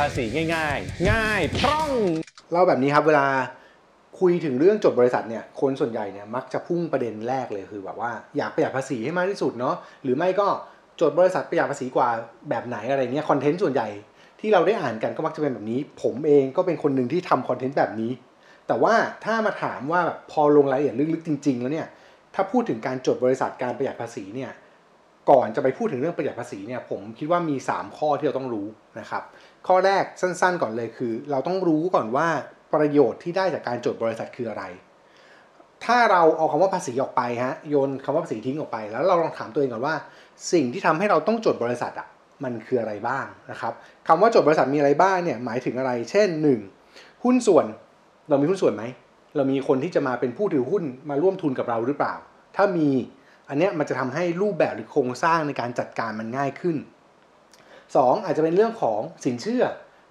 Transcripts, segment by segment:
ภาษีง่าย ๆ ง่ายพร่องเล่าแบบนี้ครับเวลาคุยถึงเรื่องจดบริษัทเนี่ยคนส่วนใหญ่เนี่ยมักจะพุ่งประเด็นแรกเลยคือแบบว่าอยากประหยัดภาษีให้มากที่สุดเนาะหรือไม่ก็จดบริษัทประหยัดภาษีกว่าแบบไหนอะไรเงี้ยคอนเทนต์ส่วนใหญ่ที่เราได้อ่านกันก็มักจะเป็นแบบนี้ ผมเองก็เป็นคนหนึ่งที่ทำคอนเทนต์แบบนี้ แต่ว่าถ้ามาถามว่าแบบพอลงรายละเอียดลึกๆจริง ๆ แล้วเนี่ยถ้าพูดถึงการจดบริษัทการประหยัดภาษีเนี่ยก่อนจะไปพูดถึงเรื่องประหยัดภาษีเนี่ยผมคิดว่ามี 3 ข้อที่เราต้องรู้นะครับ ข้อแรกสั้นๆก่อนเลยคือ เราต้องรู้ก่อนว่าประโยชน์ที่ได้จากการจดบริษัทคืออะไร ถ้าเราเอาคำว่าภาษีออกไปฮะโยนคำว่าภาษีทิ้งออกไป แล้วเราลองถามตัวเองก่อนว่า สิ่งที่ทำให้เราต้องจดบริษัทอะมันคืออะไรบ้างนะครับคำว่าจดบริษัทมีอะไรบ้างเนี่ยหมายถึงอะไร เช่น 1. หุ้นส่วนเรามีหุ้นส่วนไหมเรามีคนที่จะมาเป็นผู้ถือหุ้นมาร่วมทุนกับเราหรือเปล่า ถ้ามีอันเนี้ยมันจะทำให้รูปแบบหรือโครงสร้างในการจัดการมันง่ายขึ้น 2. อาจจะเป็นเรื่องของสินเชื่อ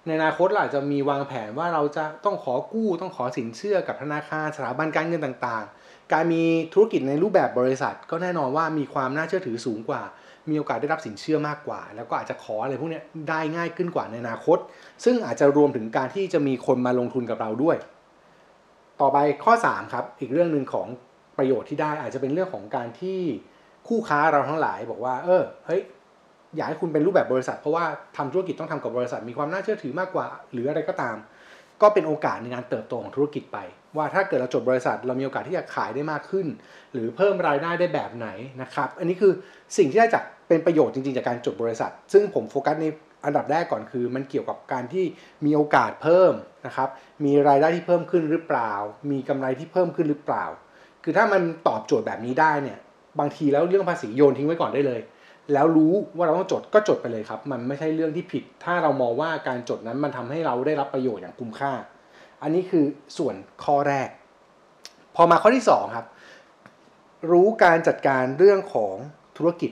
ในอนาคตเราอาจจะมีวางแผนว่าเราจะต้องขอกู้ต้องขอสินเชื่อกับธนาคารสถาบันการเงินต่างๆ การมีธุรกิจในรูปแบบบริษัท ก็แน่นอนว่ามีความน่าเชื่อถือสูงกว่า มีโอกาสได้รับสินเชื่อมากกว่า แล้วก็อาจจะขออะไรพวกนี้ได้ง่ายขึ้นกว่าในอนาคต ซึ่งอาจจะรวมถึงการที่จะมีคนมาลงทุนกับเราด้วย ต่อไปข้อ3ครับอีกเรื่องหนึ่งของประโยชน์ที่ได้อาจจะเป็นเรื่องของการที่คู่ค้าเราทั้งหลายบอกว่า เออ เฮ้ย อยากให้คุณเป็นรูปแบบบริษัท เพราะว่าทำธุรกิจต้องทำกับบริษัทมีความน่าเชื่อถือมากกว่า หรืออะไรก็ตาม ก็เป็นโอกาสในการเติบโตของธุรกิจไป ว่าถ้าเกิดเราจดบริษัท เรามีโอกาสที่จะขายได้มากขึ้น หรือเพิ่มรายได้ได้แบบไหนนะครับ อันนี้คือสิ่งที่ได้จากเป็นประโยชน์จริงๆจากการจดบริษัท ซึ่งผมโฟกัสในอันดับแรกก่อนคือ มันเกี่ยวกับการที่มีโอกาสเพิ่มนะครับ มีรายได้ที่เพิ่มขึ้นหรือเปล่า มีกำไรที่เพิ่มขึ้นหรือเปล่า คือถ้ามันตอบโจทย์แบบนี้ได้เนี่ยบางทีแล้วเรื่องภาษีโยนทิ้งไว้ก่อนได้เลย แล้วรู้ว่าเราต้องจดก็จดไปเลยครับ มันไม่ใช่เรื่องที่ผิด ถ้าเรามองว่าการจดนั้นมันทำให้เราได้รับประโยชน์อย่างคุ้มค่า อันนี้คือส่วนข้อแรก พอมาข้อที่ 2 ครับ รู้การจัดการเรื่องของธุรกิจ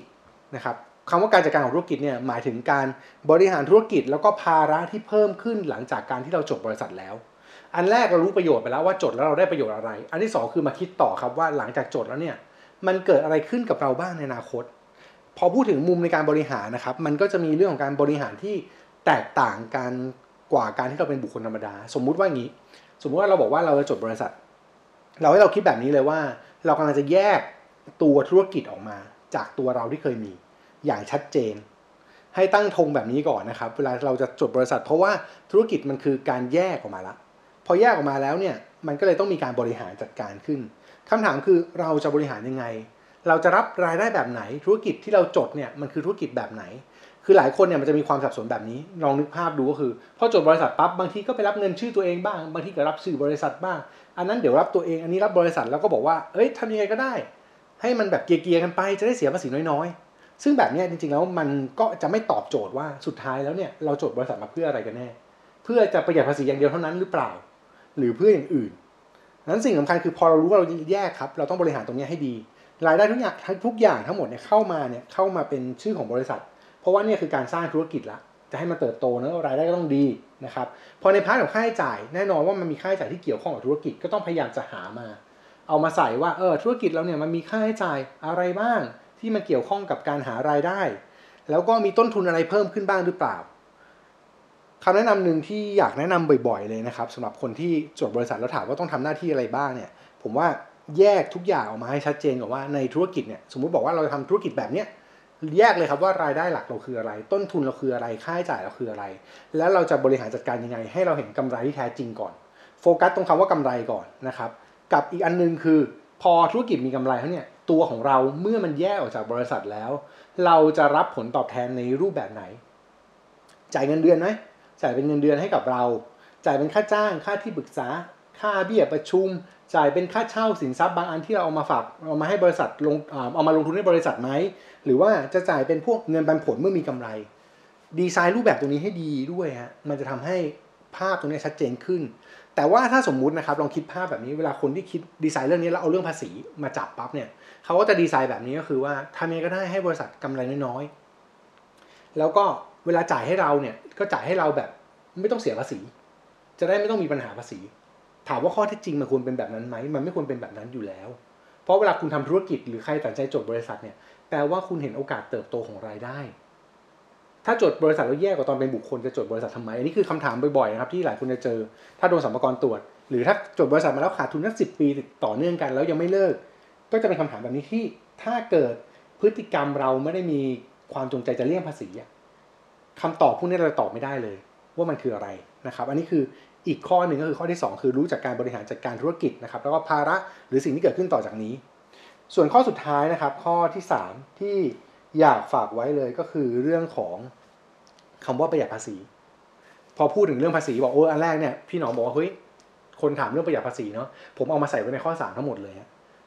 นะครับคำว่าการจัดการของธุรกิจเนี่ยหมายถึงการบริหารธุรกิจ แล้วก็ภาระที่เพิ่มขึ้นหลังจากการที่เราจดบริษัทแล้ว อันแรกเรารู้ประโยชน์ไปแล้วว่าจดแล้วเราได้ประโยชน์อะไร อันที่ 2 คือมาคิดต่อครับว่าหลังจากจดแล้วเนี่ยมันเกิดอะไรขึ้นกับเราบ้างในอนาคต พอพูดถึงมุมในการบริหารนะครับ มันก็จะมีเรื่องของการบริหารที่แตกต่างกันกว่าการที่เราเป็นบุคคลธรรมดา สมมุติว่าอย่างนี้ สมมุติว่าเราบอกว่าเราจะจดบริษัท เราให้เราคิดแบบนี้เลยว่า เรากำลังจะแยกตัวธุรกิจออกมา จากตัวเราที่เคยมี อย่างชัดเจน ให้ตั้งธงแบบนี้ก่อนนะครับ เวลาเราจะจดบริษัท เพราะว่าธุรกิจมันคือการแยกออกมาละพอแยกออกมาแล้วเนี่ยมันก็เลยต้องมีการบริหารจัดการขึ้นคำถามคือเราจะบริหารยังไง เราจะรับรายได้แบบไหน ธุรกิจที่เราจดเนี่ยมันคือธุรกิจแบบไหน คือหลายคนเนี่ยมันจะมีความสับสนแบบนี้ลองนึกภาพดูก็คือพอจดบริษัทปั๊บบางทีก็ไปรับเงินชื่อตัวเองบ้าง บางทีก็รับชื่อบริษัทบ้าง อันนั้นเดี๋ยวรับตัวเองอันนี้รับบริษัทแล้วก็บอกว่าเอ้ยทำยังไงก็ได้ ให้มันแบบเกียร์ๆกันไปจะได้เสียภาษีน้อยๆ ซึ่งแบบนี้จริงๆแล้วมันก็จะไม่ตอบโจทย์ว่าสุดท้ายแล้วเนี่ยเราจดบริษัทมาเพื่ออะไรกันแน่เพื่อจะประหยัดภาษีอย่างเดียวเท่านั้นหรือเปล่า หรือเพื่ออย่างอื่นนั้นสิ่งสำคัญคือพอเรารู้ว่าเราแยกครับ เราต้องบริหารตรงนี้ให้ดี รายได้ทุกอย่างทุกอย่างทั้งหมดเนี่ยเข้ามาเนี่ยเข้ามาเป็นชื่อของบริษัท เพราะว่าเนี่ยคือการสร้างธุรกิจละจะให้มันเติบโตเนะรายได้ก็ต้องดีนะครับพอในพาร์ทของค่าใช้จ่ายแน่นอนว่ามันมีค่าใช้จ่ายที่เกี่ยวข้องกับธุรกิจก็ต้องพยายามจะหามา เอามาใส่ว่าเออธุรกิจเราเนี่ยมันมีค่าใช้จ่ายอะไรบ้าง ที่มันเกี่ยวข้องกับการหารายได้ แล้วก็มีต้นทุนอะไรเพิ่มขึ้นบ้างหรือเปล่าคำแนะนำหนึ่งที่อยากแนะนำบ่อย ๆ เลยนะครับสำหรับคนที่จดบริษัทแล้วถามว่าต้องทำหน้าที่อะไรบ้างเนี่ย ผมว่า แยกทุกอย่างออกมาให้ชัดเจนก่อนว่าในธุรกิจเนี่ยสมมุติบอกว่าเราจะทำธุรกิจแบบเนี้ยแยกเลยครับว่ารายได้หลักเราคืออะไร ต้นทุนเราคืออะไรค่าใช้จ่ายเราคืออะไร แล้วเราจะบริหารจัดการยังไง ให้เราเห็นกำไรที่แท้จริงก่อน โฟกัสตรงคำว่ากำไรก่อนนะครับกับอีกอันนึงคือ พอธุรกิจมีกำไรแล้วเนี่ยตัวของเราเมื่อมันแยกออกจากบริษัทแล้ว เราจะรับผลตอบแทนในรูปแบบไหน จ่ายเงินเดือนไหมจ่ายเป็นเงินเดือนให้กับเรา จ่ายเป็นค่าจ้างค่าที่ปรึกษา ค่าเบี้ยประชุม จ่ายเป็นค่าเช่าสินทรัพย์บางอันที่เราเอามาฝากเอามาให้บริษัทลงเอามาลงทุนในบริษัทไหมหรือว่าจะจ่ายเป็นพวกเงินปันผลเมื่อมีกำไร ดีไซน์รูปแบบตรงนี้ให้ดีด้วยฮะมันจะทำให้ภาพตรงนี้ชัดเจนขึ้น แต่ว่าถ้าสมมุตินะครับลองคิดภาพแบบนี้เวลาคนที่คิดดีไซน์เรื่องนี้แล้วเอาเรื่องภาษีมาจับปั๊บเนี่ยเขาก็จะดีไซน์แบบนี้ก็คือว่าทำยังไงก็ได้ให้บริษัทกำไรน้อยๆแล้วก็เวลาจ่ายให้เราเนี่ยก็จ่ายให้เราแบบไม่ต้องเสียภาษี จะได้ไม่ต้องมีปัญหาภาษี ถามว่าข้อเท็จจริงมันควรเป็นแบบนั้นไหมมันไม่ควรเป็นแบบนั้นอยู่แล้ว เพราะเวลาคุณทำธุรกิจหรือใครตัดใจจดบริษัทเนี่ยแปลว่าคุณเห็นโอกาสเติบโตของรายได้ ถ้าจดบริษัทแล้วแย่กว่าตอนเป็นบุคคลจะจดบริษัททำไมอันนี้คือคำถามบ่อยๆนะครับที่หลายคนจะเจอ ถ้าโดนสัมภาระตรวจ หรือถ้าจดบริษัทมาแล้วขาดทุนสักสิบปีติดต่อเนื่องกัน แล้วยังไม่เลิก ก็จะเป็นคำถามแบบนี้ที่ถ้าเกิดพฤติกรรมเราไม่ได้มีความจงใจจะเลี่ยงภาษีอะคำตอบพวกนี้เราตอบไม่ได้เลย ว่ามันคืออะไรนะครับ อันนี้คือ อีกข้อหนึ่งก็คือข้อที่ 2 คือรู้จากการบริหารจัดการธุรกิจนะครับแล้วก็ภาระหรือสิ่งที่เกิดขึ้นต่อจากนี้ ส่วนข้อสุดท้ายนะครับ ข้อที่ 3 ที่อยากฝากไว้เลยก็คือเรื่องของคำว่าประหยัดภาษี พอพูดถึงเรื่องภาษีบอกโอ้อันแรกเนี่ยพี่หนอมบอกว่าเฮ้ยคนถามเรื่องประหยัดภาษีเนาะผมเอามาใส่ไว้ในข้อ 3 ทั้งหมดเลย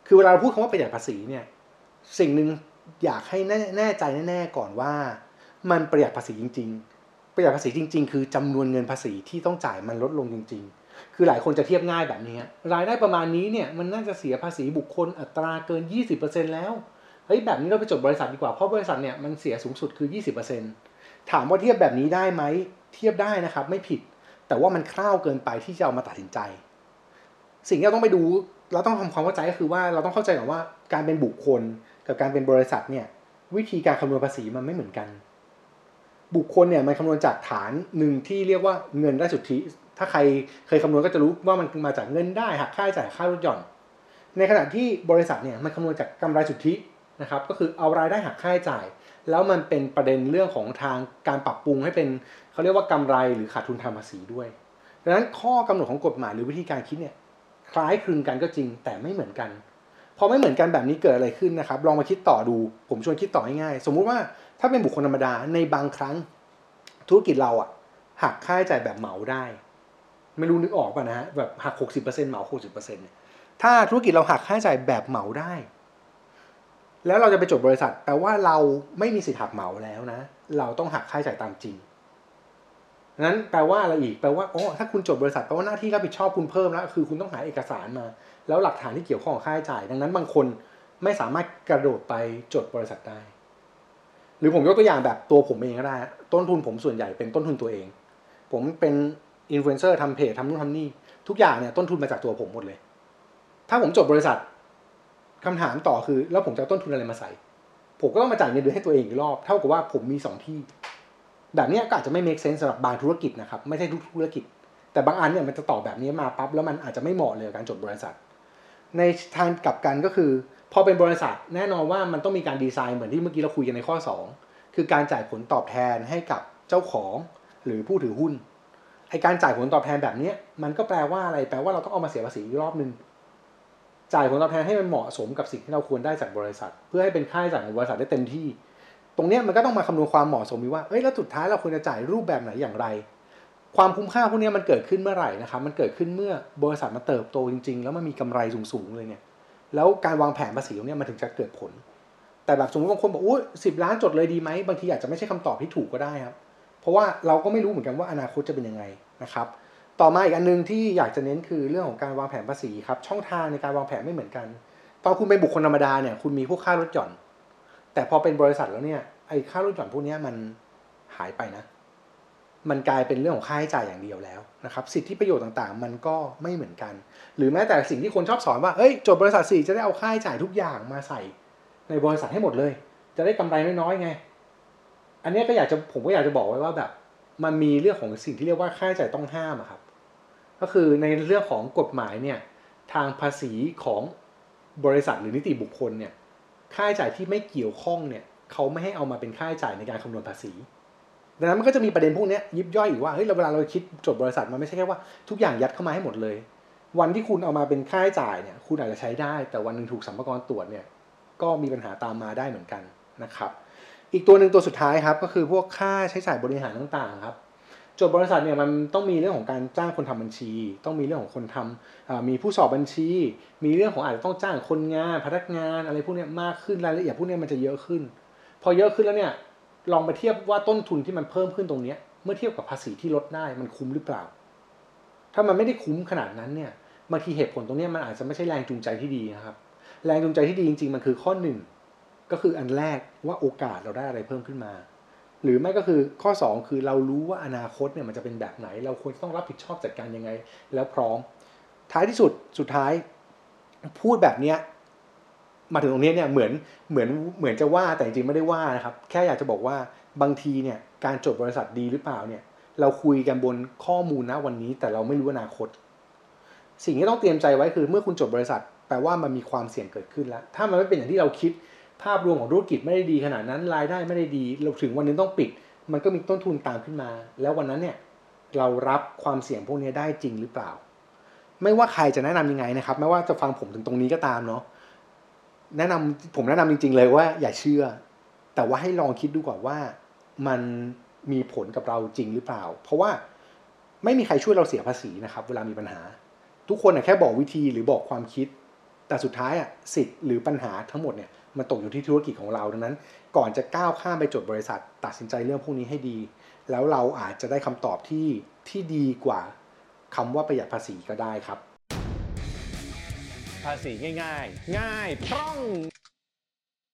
คือเวลาเราพูดคำว่าประหยัดภาษีเนี่ยสิ่งหนึ่งอยากให้แน่แน่ใจแน่ๆก่อนว่า มันประหยัดภาษีจริง ๆ ประหยัดภาษีจริง ๆ คือจำนวนเงินภาษีที่ต้องจ่ายมันลดลงจริง ๆ คือหลายคนจะเทียบง่ายแบบนี้รายได้ประมาณนี้เนี่ยมันน่าจะเสียภาษีบุคคลอัตราเกิน 20%แล้วเฮ้ยแบบนี้เราไปจดบริษัทดีกว่าเพราะบริษัทเนี่ยมันเสียสูงสุดคือ 20%ถามว่าเทียบแบบนี้ได้ไหมเทียบได้นะครับไม่ผิด แต่ว่ามันคร่าวเกินไปที่จะเอามาตัดสินใจ สิ่งที่เราต้องไปดูเราต้องทำความเข้าใจก็คือว่าเราต้องเข้าใจก่อนว่าการเป็นบุคคลกับการเป็นบริษัทเนี่ยวิธีการคำนวณภาษีมันไม่เหมือนกัน บุคคลเนี่ยมันคำนวณจากฐานหนึ่งที่เรียกว่าเงินได้สุทธิ ถ้าใครเคยคำนวณก็จะรู้ว่ามันมาจากเงินได้หักค่าใช้จ่ายค่าลดหย่อนในขณะที่บริษัทเนี่ยมันคำนวณจากกำไรสุทธินะครับก็คือเอารายได้หักค่าใช้จ่าย แล้วมันเป็นประเด็นเรื่องของทางการปรับปรุงให้เป็นเขาเรียกว่ากำไรหรือขาดทุนทางภาษีด้วยดังนั้นข้อกำหนดของกฎหมายหรือวิธีการคิดเนี่ยคล้ายคลึงกันก็จริงแต่ไม่เหมือนกันพอไม่เหมือนกันแบบนี้เกิดอะไรขึ้นนะครับ ลองมาคิดต่อดู ผมชวนคิดต่อง่ายๆสมมุติว่า ถ้าเป็นบุคคลธรรมดาในบางครั้งธุรกิจเราอะหักค่าใช้จ่ายแบบเหมาได้ ไม่รู้นึกออกป่ะนะฮะแบบหัก 60%เหมา60%เนี่ยถ้าธุรกิจเราหักค่าใช้จ่ายแบบเหมาได้ แล้วเราจะไปจดบริษัทแปลว่าเราไม่มีสิทธิ์หักเหมาแล้วนะ เราต้องหักค่าใช้จ่ายตามจริงนั้นแปลว่าอะไรอีกแปลว่าอ๋อถ้าคุณจดบริษัทแปลว่าหน้าที่รับผิดชอบคุณเพิ่มแล้วคือคุณต้องหาเอกสารมา แล้วหลักฐานที่เกี่ยวข้องกับค่าใช้จ่าย ดังนั้นบางคนไม่สามารถกระโดดไปจดบริษัทได้ หรือผมยกตัวอย่างแบบตัวผมเองก็ได้ ต้นทุนผมส่วนใหญ่เป็นต้นทุนตัวเอง ผมเป็นอินฟลูเอนเซอร์ทำเพจทำนู่นทำนี่ ทุกอย่างเนี่ยต้นทุนมาจากตัวผมหมดเลย ถ้าผมจดบริษัทคำถามต่อคือ แล้วผมจะต้นทุนอะไรมาใส่ ผมก็ต้องมาจ่ายเงินเดือนให้ตัวเองอีกรอบ เท่ากับว่าผมมีสองที่ แบบนี้ก็อาจจะไม่ make sense สำหรับบางธุรกิจนะครับ ไม่ใช่ทุกธุรกิจ แต่บางอันเนี่ยมันจะตอบแบบนี้มาปั๊บแล้วมันอาจจะไม่เหมาะเลยกับการจดบริษัท ในทางกลับกันก็คือ พอเป็นบริษัทแน่นอนว่ามันต้องมีการดีไซน์เหมือนที่เมื่อกี้เราคุยกันในข้อ 2 คือการจ่ายผลตอบแทนให้กับเจ้าของหรือผู้ถือหุ้นไอการจ่ายผลตอบแทนแบบนี้มันก็แปลว่าอะไรแปลว่าเราต้องเอามาเสียภาษีอีกรอบนึงจ่ายผลตอบแทนให้มันเหมาะสมกับสิ่งที่เราควรได้จากบริษัท เพื่อให้เป็นค่าใช้จ่ายของบริษัทได้เต็มที่ ตรงนี้มันก็ต้องมาคำนวณความเหมาะสมว่าเอ้ยแล้วสุดท้ายเราควรจะจ่ายรูปแบบไหนอย่างไร ความคุ้มค่าพวกนี้มันเกิดขึ้นเมื่อไหร่นะครับมันเกิดขึ้นเมื่อบริษัทมันเติบโตจริง ๆ แล้วมันมีกำไรสูงๆเลยเนี่ย แล้วการวางแผนภาษีตรงเนี้ยมันถึงจะเกิดผล แต่แบบสมมติบางคนบอกอุ้สิบล้านจดเลยดีไหมบางทีอาจจะไม่ใช่คำตอบที่ถูกก็ได้ครับ เพราะว่าเราก็ไม่รู้เหมือนกันว่าอนาคตจะเป็นยังไงนะครับ ต่อมาอีกอันนึงที่อยากจะเน้นคือเรื่องของการวางแผนภาษีครับ ช่องทางในการวางแผนไม่เหมือนกัน ตอนคุณเป็นบุคคลธรรมดาเนี่ยคุณมีพวกค่าลดหย่อน แต่พอเป็นบริษัทแล้วเนี่ยไอ้ค่าลดหย่อนพวกนี้มันหายไปนะ มันกลายเป็นเรื่องของค่าใช้จ่ายอย่างเดียวแล้วนะครับสิทธิประโยชน์ต่างๆ มันก็ไม่เหมือนกัน หรือแม้แต่สิ่งที่คนชอบสอนว่าเอ้ยจดบริษัทสิจะได้เอาค่าใช้จ่ายทุกอย่างมาใส่ในบริษัทให้หมดเลย จะได้กำไรน้อยๆไง อันนี้ก็อยากจะผมก็อยากจะบอกไว้ว่าแบบ มันมีเรื่องของสิ่งที่เรียกว่าค่าใช้จ่ายต้องห้ามครับ ก็คือในเรื่องของกฎหมายเนี่ยทางภาษีของบริษัทหรือนิติบุคคลเนี่ยค่าใช้จ่ายที่ไม่เกี่ยวข้องเนี่ยเขาไม่ให้เอามาเป็นค่าใช้จ่ายในการคำนวณภาษี ดังนั้นมันก็จะมีประเด็นพวกนี้ยิบย่อยอีกว่าเฮ้ยเราเวลาเราคิดจดบริษัทมันไม่ใช่แค่ว่าทุกอย่างยัดเข้ามาให้หมดเลย วันที่คุณเอามาเป็นค่าใช้จ่ายเนี่ยคุณอาจจะใช้ได้ แต่วันหนึ่งถูกสัมภาระตรวจเนี่ยก็มีปัญหาตามมาได้เหมือนกันนะครับอีกตัวหนึ่งตัวสุดท้ายครับก็คือพวกค่าใช้จ่ายบริหารต่างๆครับจดบริษัทเนี่ยมันต้องมีเรื่องของการจ้างคนทำบัญชี ต้องมีเรื่องของคนทำมีผู้สอบบัญชี มีเรื่องของอาจจะต้องจ้างคนงาน พนักงานอะไรพวกนี้มากขึ้นรายละเอียดพวกนี้มันจะเยอะขึ้น พอเยอะขึ้นแล้วเนี่ย ลองไปเทียบว่าต้นทุนที่มันเพิ่มขึ้นตรงเนี้ยเมื่อเทียบกับภาษีที่ลดได้มันคุ้มหรือเปล่า ถ้ามันไม่ได้คุ้มขนาดนั้นเนี่ยบางทีเหตุผลตรงนี้มันอาจจะไม่ใช่แรงจูงใจที่ดีนะครับ แรงจูงใจที่ดีจริง ๆ มันคือข้อหนึ่งก็คืออันแรกว่าโอกาสเราได้อะไรเพิ่มขึ้นมา หรือไม่ก็คือข้อ 2 คือเรารู้ว่าอนาคตเนี่ยมันจะเป็นแบบไหน เราควรต้องรับผิดชอบจัดการยังไง แล้วพร้อม ท้ายที่สุดสุดท้ายพูดแบบเนี้ย มาถึงตรงนี้เนี่ยเหมือนเหมือนเหมือนจะว่าแต่จริงๆไม่ได้ว่านะครับ แค่อยากจะบอกว่าบางทีเนี่ยการจดบริษัทดีหรือเปล่าเนี่ยเราคุยกันบนข้อมูลนะวันนี้ แต่เราไม่รู้อนาคต สิ่งที่ต้องเตรียมใจไว้คือเมื่อคุณจดบริษัท แปลว่ามันมีความเสี่ยงเกิดขึ้นแล้ว ถ้ามันไม่เป็นอย่างที่เราคิด ภาพรวมของธุรกิจไม่ได้ดีขนาดนั้นรายได้ไม่ได้ดี เราถึงวันนึงต้องปิด มันก็มีต้นทุนตามขึ้นมา แล้ววันนั้นเนี่ยเรารับความเสี่ยงพวกนี้ได้จริงหรือเปล่า ไม่ว่าใครจะแนะนำยังไงนะครับ ไม่ว่าจะฟังผมถึงตรงนี้ก็ตามเนาะ แนะนำผมแนะนำจริง ๆ เลยว่าอย่าเชื่อ แต่ว่าให้ลองคิดดูก่อนว่ามันมีผลกับเราจริงหรือเปล่า เพราะว่าไม่มีใครช่วยเราเสียภาษีนะครับ เวลามีปัญหา ทุกคนแค่บอกวิธีหรือบอกความคิด แต่สุดท้ายอะสิทธิ์หรือปัญหาทั้งหมดเนี่ยมันตกอยู่ที่ธุรกิจของเราดังนั้น ก่อนจะก้าวข้ามไปจดบริษัท ตัดสินใจเรื่องพวกนี้ให้ดี แล้วเราอาจจะได้คำตอบที่ที่ดีกว่าคำว่าประหยัดภาษีก็ได้ครับ ภาษีง่าย ๆ ง่ายพร่อง